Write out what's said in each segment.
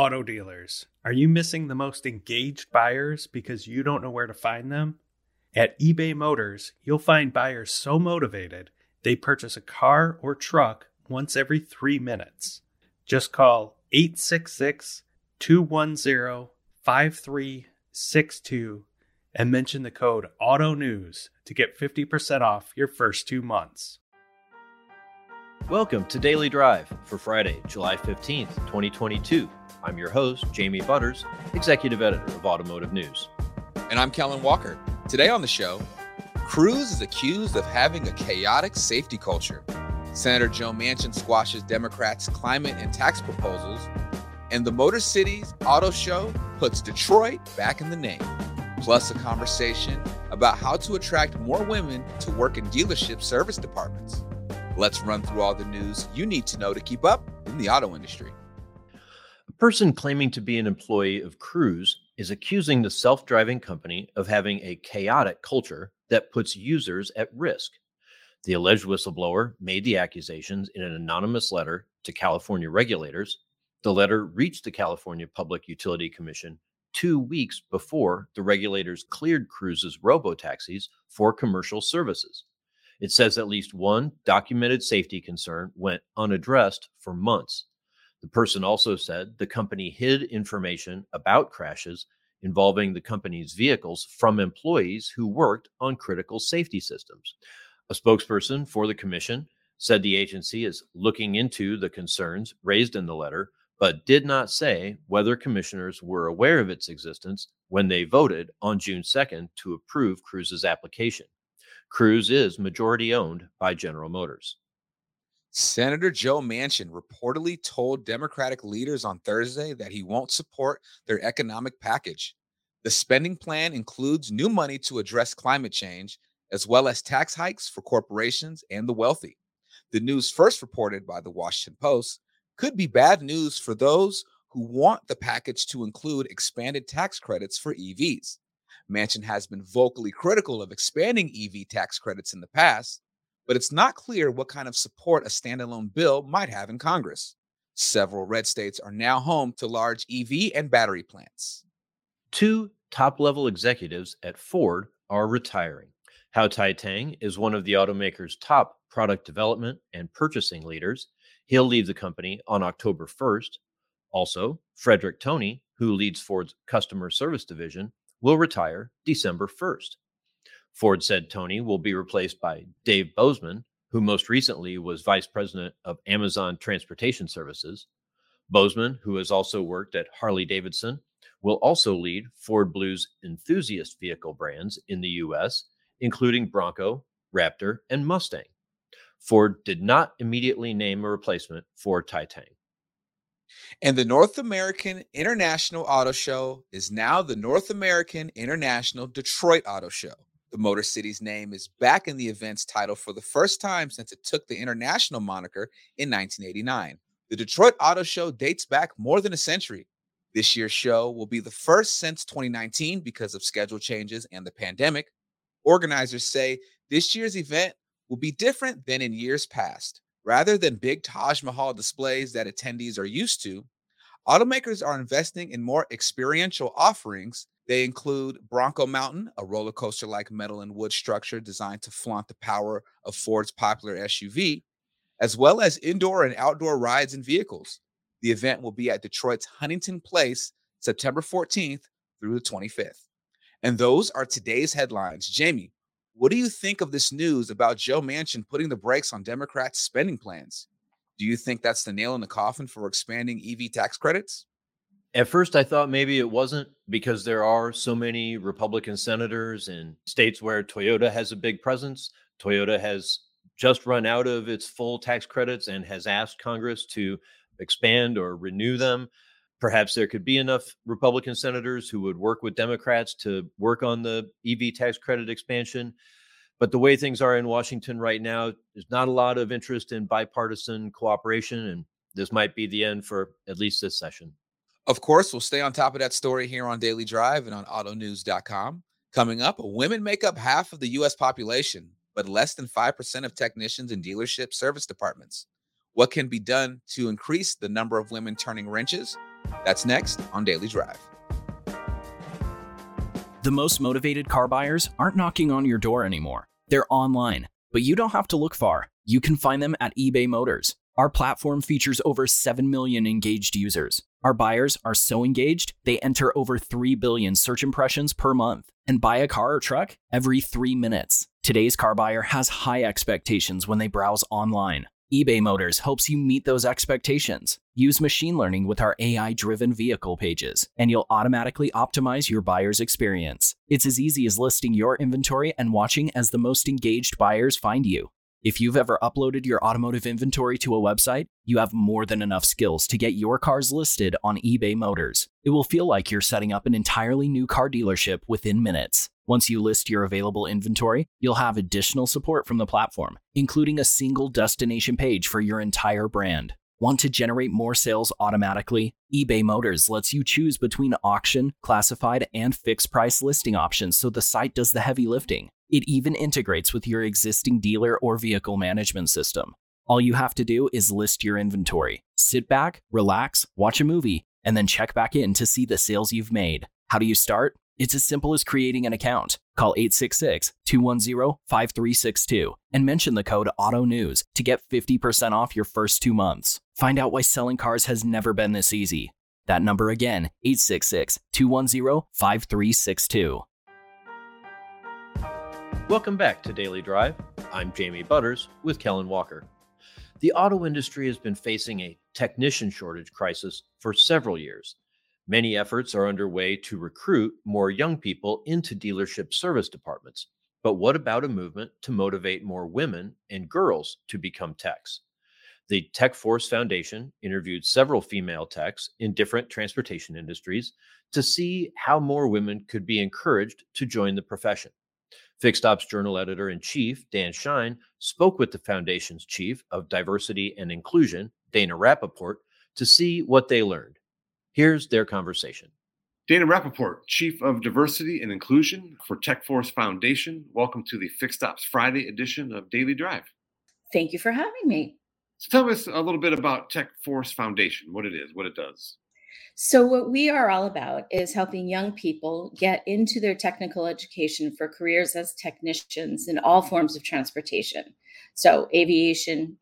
Auto dealers, are you missing the most engaged buyers because you don't know where to find them? At eBay Motors, you'll find buyers so motivated they purchase a car or truck once every three minutes. Just call 866 210 5362 and mention the code AUTONEWS to get 50% off your first two months. Welcome to Daily Drive for Friday, July 15th, 2022. I'm your host, Jamie Butters, Executive Editor of Automotive News. And I'm Kellen Walker. Today on the show, Cruise is accused of having a chaotic safety culture. Senator Joe Manchin squashes Democrats' climate and tax proposals. And the Motor City's Auto Show puts Detroit back in the name. Plus, a conversation about how to attract more women to work in dealership service departments. Let's run through all the news you need to know to keep up in the auto industry. A person claiming to be an employee of Cruise is accusing the self driving company of having a chaotic culture that puts users at risk. The alleged whistleblower made the accusations in an anonymous letter to California regulators. The letter reached the California Public Utility Commission two weeks before the regulators cleared Cruise's robo taxis for commercial services. It says at least one documented safety concern went unaddressed for months. The person also said the company hid information about crashes involving the company's vehicles from employees who worked on critical safety systems. A spokesperson for the commission said the agency is looking into the concerns raised in the letter, but did not say whether commissioners were aware of its existence when they voted on June 2nd to approve Cruise's application. Cruise is majority owned by General Motors. Senator Joe Manchin reportedly told Democratic leaders on Thursday that he won't support their economic package. The spending plan includes new money to address climate change, as well as tax hikes for corporations and the wealthy. The news, first reported by the Washington Post, could be bad news for those who want the package to include expanded tax credits for EVs. Manchin has been vocally critical of expanding EV tax credits in the past, but it's not clear what kind of support a standalone bill might have in Congress. Several red states are now home to large EV and battery plants. Two top level executives at Ford are retiring. Hau Thai-Tang is one of the automaker's top product development and purchasing leaders. He'll leave the company on October 1st. Also, Frederick Toney, who leads Ford's customer service division, will retire December 1st. Ford said Toney will be replaced by Dave Bozeman, who most recently was vice president of Amazon Transportation Services. Bozeman, who has also worked at Harley Davidson, will also lead Ford Blue's enthusiast vehicle brands in the U.S., including Bronco, Raptor, and Mustang. Ford did not immediately name a replacement for Thai-Tang. And the North American International Auto Show is now the North American International Detroit Auto Show. The Motor City's name is back in the event's title for the first time since it took the international moniker in 1989. The Detroit Auto Show dates back more than a century. This year's show will be the first since 2019 because of schedule changes and the pandemic. Organizers say this year's event will be different than in years past. Rather than big Taj Mahal displays that attendees are used to, automakers are investing in more experiential offerings. They include Bronco Mountain, a roller coaster like metal and wood structure designed to flaunt the power of Ford's popular SUV, as well as indoor and outdoor rides and vehicles. The event will be at Detroit's Huntington Place September 14th through the 25th. And those are today's headlines. Jamie, what do you think of this news about Joe Manchin putting the brakes on Democrats' spending plans? Do you think that's the nail in the coffin for expanding EV tax credits? At first, I thought maybe it wasn't because there are so many Republican senators in states where Toyota has a big presence. Toyota has just run out of its full tax credits and has asked Congress to expand or renew them. Perhaps there could be enough Republican senators who would work with Democrats to work on the EV tax credit expansion. But the way things are in Washington right now, there's not a lot of interest in bipartisan cooperation, and this might be the end for at least this session. Of course, we'll stay on top of that story here on Daily Drive and on autonews.com. Coming up, women make up half of the U.S. population, but less than 5% of technicians in dealership service departments. What can be done to increase the number of women turning wrenches That's next on Daily Drive. The most motivated car buyers aren't knocking on your door anymore. They're online, but you don't have to look far. You can find them at eBay Motors. Our platform features over 7 million engaged users. Our buyers are so engaged, they enter over 3 billion search impressions per month and buy a car or truck every three minutes. Today's car buyer has high expectations when they browse online. eBay Motors helps you meet those expectations. Use machine learning with our AI driven vehicle pages, and you'll automatically optimize your buyer's experience. It's as easy as listing your inventory and watching as the most engaged buyers find you. If you've ever uploaded your automotive inventory to a website, you have more than enough skills to get your cars listed on eBay Motors. It will feel like you're setting up an entirely new car dealership within minutes. Once you list your available inventory, you'll have additional support from the platform, including a single destination page for your entire brand. Want to generate more sales automatically? eBay Motors lets you choose between auction, classified, and fixed price listing options so the site does the heavy lifting. It even integrates with your existing dealer or vehicle management system. All you have to do is list your inventory, sit back, relax, watch a movie, and then check back in to see the sales you've made. How do you start? It's as simple as creating an account. Call 866 210 5362 and mention the code AUTONEWS to get 50% off your first two months. Find out why selling cars has never been this easy. That number again, 866 210 5362. Welcome back to Daily Drive. I'm Jamie Butters with Kellen Walker. The auto industry has been facing a technician shortage crisis for several years. Many efforts are underway to recruit more young people into dealership service departments. But what about a movement to motivate more women and girls to become techs? The Tech Force Foundation interviewed several female techs in different transportation industries to see how more women could be encouraged to join the profession. Fixed Ops Journal editor in chief, Dan Shine, spoke with the Foundation's chief of diversity and inclusion, Dana Rappaport, to see what they learned. Here's their conversation. Dana Rappaport, Chief of Diversity and Inclusion for TechForce Foundation. Welcome to the Fixed Ops Friday edition of Daily Drive. Thank you for having me. So tell us a little bit about TechForce Foundation, what it is, what it does. So, what we are all about is helping young people get into their technical education for careers as technicians in all forms of transportation. So, aviation,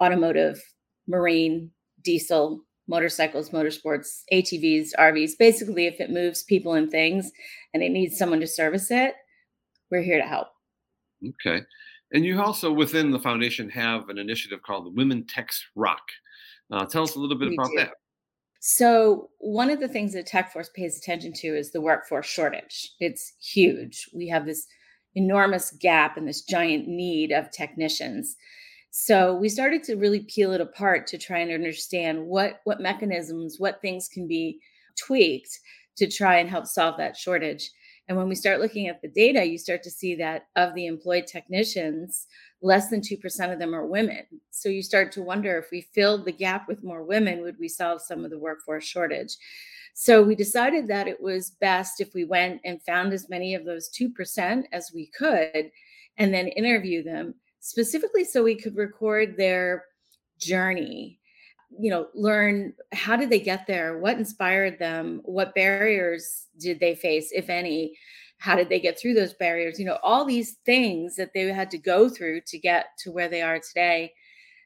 automotive, marine, diesel, motorcycles, motorsports, ATVs, RVs. Basically, if it moves people and things and it needs someone to service it, we're here to help. Okay. And you also, within the foundation, have an initiative called the Women Techs Rock. Uh, tell us a little bit we about do. that. So, one of the things that TechForce pays attention to is the workforce shortage. It's huge. We have this enormous gap and this giant need of technicians. So, we started to really peel it apart to try and understand what what mechanisms, what things can be tweaked to try and help solve that shortage. And when we start looking at the data, you start to see that of the employed technicians, less than 2% of them are women. So you start to wonder if we filled the gap with more women, would we solve some of the workforce shortage? So we decided that it was best if we went and found as many of those 2% as we could and then interview them specifically so we could record their journey you know learn how did they get there what inspired them what barriers did they face if any how did they get through those barriers you know all these things that they had to go through to get to where they are today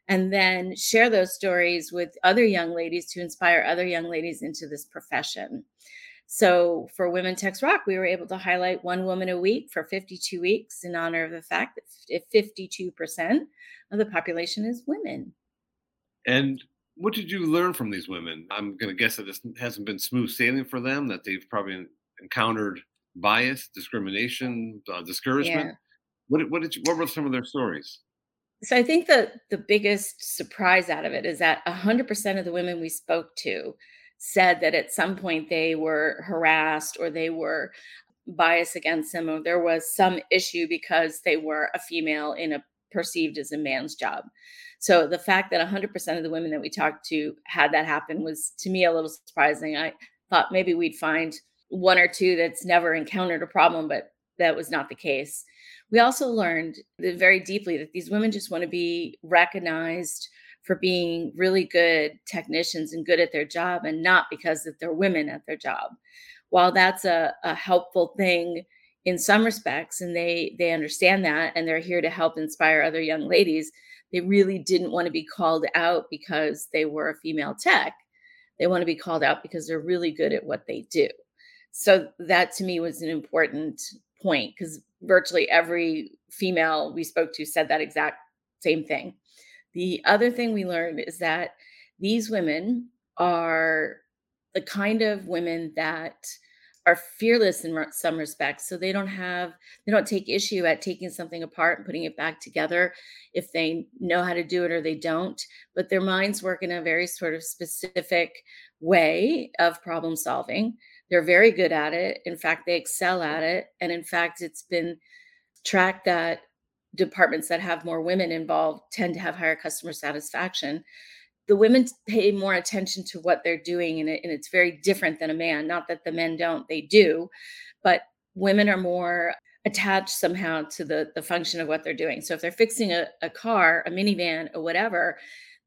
and then share those stories with other young ladies to inspire other young ladies into this profession so for women techs rock we were able to highlight one woman a week for 52 weeks in honor of the fact that 52% of the population is women and what did you learn from these women? I'm going to guess that this hasn't been smooth sailing for them, that they've probably encountered bias, discrimination, uh, discouragement. Yeah. What, what did you, what were some of their stories? So I think that the biggest surprise out of it is that 100% of the women we spoke to said that at some point they were harassed or they were biased against them or there was some issue because they were a female in a perceived as a man's job. So the fact that 100% of the women that we talked to had that happen was to me a little surprising. I thought maybe we'd find one or two that's never encountered a problem, but that was not the case. We also learned very deeply that these women just want to be recognized for being really good technicians and good at their job and not because that they're women at their job. While that's a, a helpful thing in some respects and they they understand that and they're here to help inspire other young ladies, they really didn't want to be called out because they were a female tech. They want to be called out because they're really good at what they do. So that to me was an important point because virtually every female we spoke to said that exact same thing. The other thing we learned is that these women are the kind of women that are fearless in some respects so they don't have they don't take issue at taking something apart and putting it back together if they know how to do it or they don't but their minds work in a very sort of specific way of problem solving they're very good at it in fact they excel at it and in fact it's been tracked that departments that have more women involved tend to have higher customer satisfaction. The women pay more attention to what they're doing and, it, and it's very different than a man not that the men don't they do but women are more attached somehow to the the function of what they're doing. So if they're fixing a, a car a minivan or whatever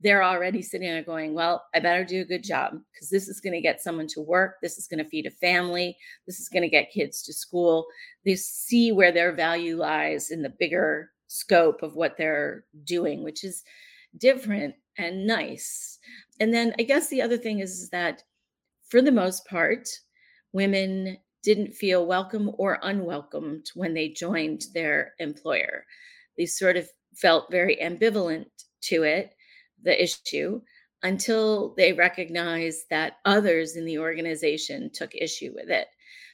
they're already sitting there going well i better do a good job because this is going to get someone to work this is going to feed a family this is going to get kids to school they see where their value lies in the bigger scope of what they're doing, which is different and nice. And then I guess the other thing is that for the most part, women didn't feel welcome or unwelcomed when they joined their employer. They sort of felt very ambivalent to it, the issue, until they recognized that others in the organization took issue with it.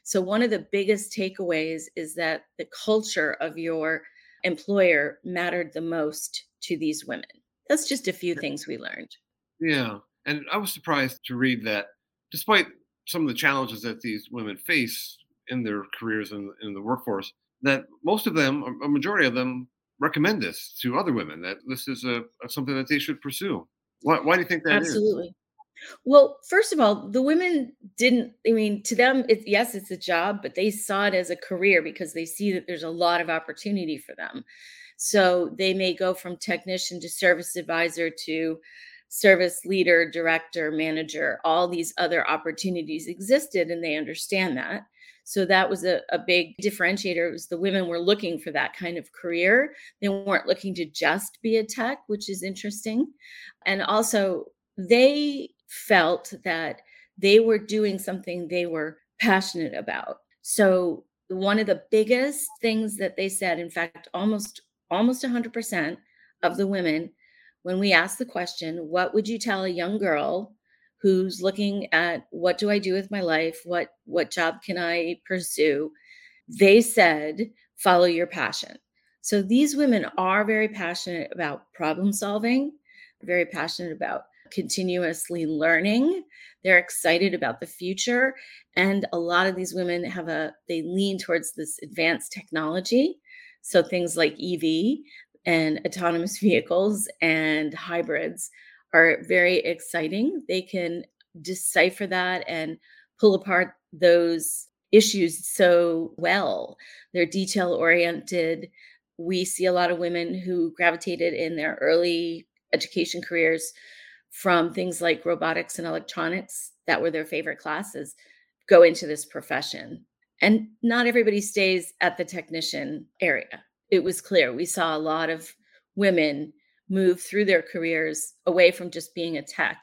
So, one of the biggest takeaways is that the culture of your employer mattered the most to these women. That's just a few things we learned. Yeah. And I was surprised to read that despite some of the challenges that these women face in their careers in, in the workforce, that most of them, a majority of them, recommend this to other women that this is a, a something that they should pursue. Why, why do you think that Absolutely. Is? Well, first of all, the women didn't, I mean, to them, it's yes, it's a job, but they saw it as a career because they see that there's a lot of opportunity for them. So they may go from technician to service advisor to service leader, director, manager. All these other opportunities existed, and they understand that. So that was a, a big differentiator. It was the women were looking for that kind of career. They weren't looking to just be a tech, which is interesting. And also, they felt that they were doing something they were passionate about. So one of the biggest things that they said, in fact, almost almost 100% of the women, when we asked the question, what would you tell a young girl who's looking at what do I do with my life? What what job can I pursue? They said, follow your passion. So these women are very passionate about problem solving, very passionate about continuously learning. They're excited about the future. And a lot of these women have a, they lean towards this advanced technology. So things like EV and autonomous vehicles and hybrids are very exciting. They can decipher that and pull apart those issues so well. They're detail oriented. We see a lot of women who gravitated in their early education careers from things like robotics and electronics that were their favorite classes go into this profession. And not everybody stays at the technician area. It was clear. We saw a lot of women move through their careers away from just being a tech,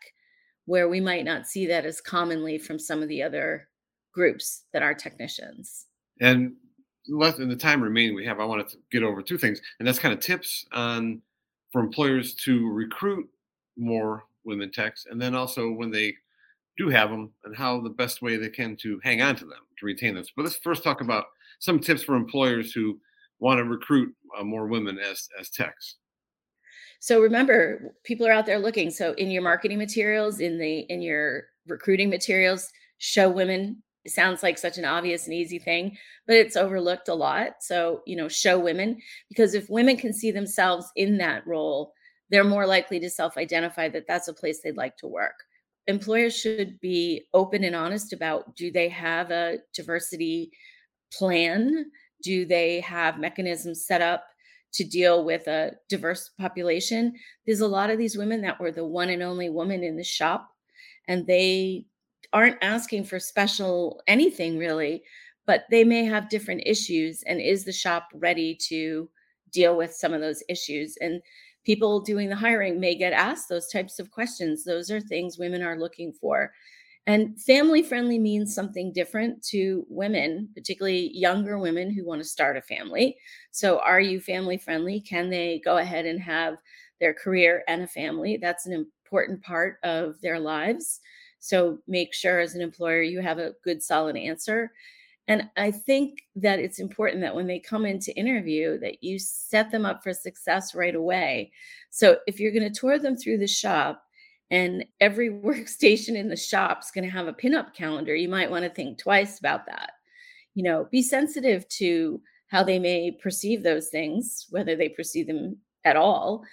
where we might not see that as commonly from some of the other groups that are technicians. And less in the time remaining we have, I wanted to get over two things, and that's kind of tips on for employers to recruit more women techs, and then also when they do have them, and how the best way they can to hang on to them to retain them. But let's first talk about some tips for employers who want to recruit uh, more women as as techs. So remember, people are out there looking. So in your marketing materials, in the in your recruiting materials, show women. It sounds like such an obvious and easy thing, but it's overlooked a lot. So, you know, show women because if women can see themselves in that role, they're more likely to self identify that that's a place they'd like to work. Employers should be open and honest about do they have a diversity plan? Do they have mechanisms set up to deal with a diverse population. There's a lot of these women that were the one and only woman in the shop, and they aren't asking for special anything really, but they may have different issues. And is the shop ready to deal with some of those issues? And people doing the hiring may get asked those types of questions. Those are things women are looking for. And family friendly means something different to women, particularly younger women who want to start a family. So, are you family friendly? Can they go ahead and have their career and a family? That's an important part of their lives. So, make sure as an employer you have a good, solid answer. And I think that it's important that when they come into interview that you set them up for success right away. So if you're going to tour them through the shop, and every workstation in the shop is going to have a pinup calendar, you might want to think twice about that. You know, be sensitive to how they may perceive those things, whether they perceive them at all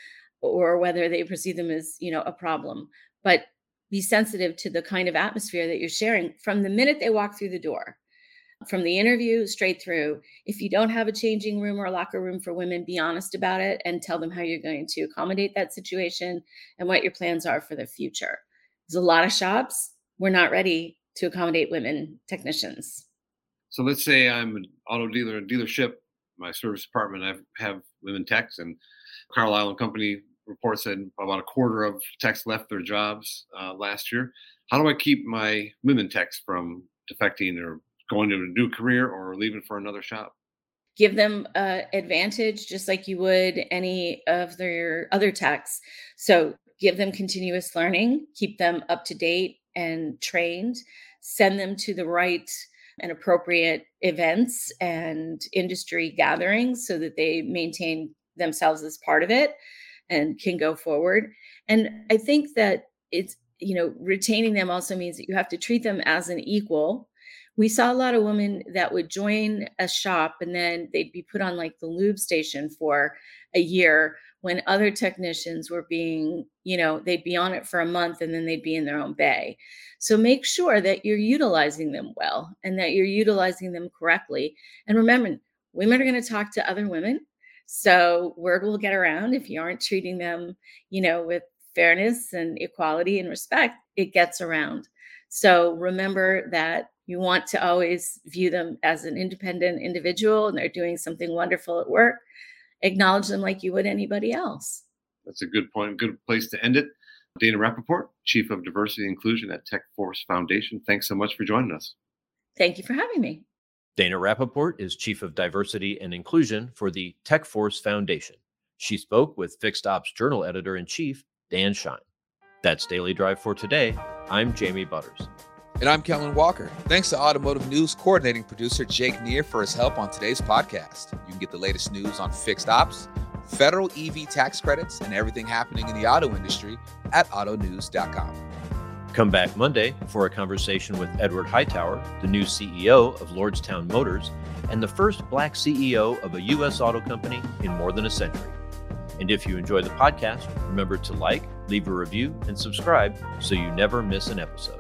or whether they perceive them as, you know, a problem. But be sensitive to the kind of atmosphere that you're sharing from the minute they walk through the door from the interview straight through. If you don't have a changing room or locker room for women, be honest about it and tell them how you're going to accommodate that situation and what your plans are for the future. There's a lot of shops, we're not ready to accommodate women technicians. So let's say I'm an auto dealer, a dealership, my service department, I have women techs, and Carlisle and Company reports that about a quarter of techs left their jobs uh, last year. How do I keep my women techs from defecting or going to a new career or leaving for another shop? Give them uh, advantage just like you would any of their other techs. So give them continuous learning, keep them up to date and trained, send them to the right and appropriate events and industry gatherings so that they maintain themselves as part of it and can go forward. And I think that it's, you know, retaining them also means that you have to treat them as an equal we saw a lot of women that would join a shop and then they'd be put on like the lube station for a year when other technicians were being, you know, they'd be on it for a month and then they'd be in their own bay. So make sure that you're utilizing them well and that you're utilizing them correctly. And remember, women are going to talk to other women. So word will get around if you aren't treating them, you know, with fairness and equality and respect, it gets around. So remember that you want to always view them as an independent individual and they're doing something wonderful at work. Acknowledge them like you would anybody else. That's a good point. Good place to end it. Dana Rappaport, Chief of Diversity and Inclusion at TechForce Foundation. Thanks so much for joining us. Thank you for having me. Dana Rappaport is Chief of Diversity and Inclusion for the TechForce Foundation. She spoke with Fixed Ops Journal Editor in Chief, Dan Shine. That's Daily Drive for today. I'm Jamie Butters. And I'm Kellen Walker. Thanks to Automotive News coordinating producer Jake Neer for his help on today's podcast. You can get the latest news on fixed ops, federal EV tax credits, and everything happening in the auto industry at autonews.com. Come back Monday for a conversation with Edward Hightower, the new CEO of Lordstown Motors and the first black CEO of a U.S. auto company in more than a century. And if you enjoy the podcast, remember to like, leave a review, and subscribe so you never miss an episode.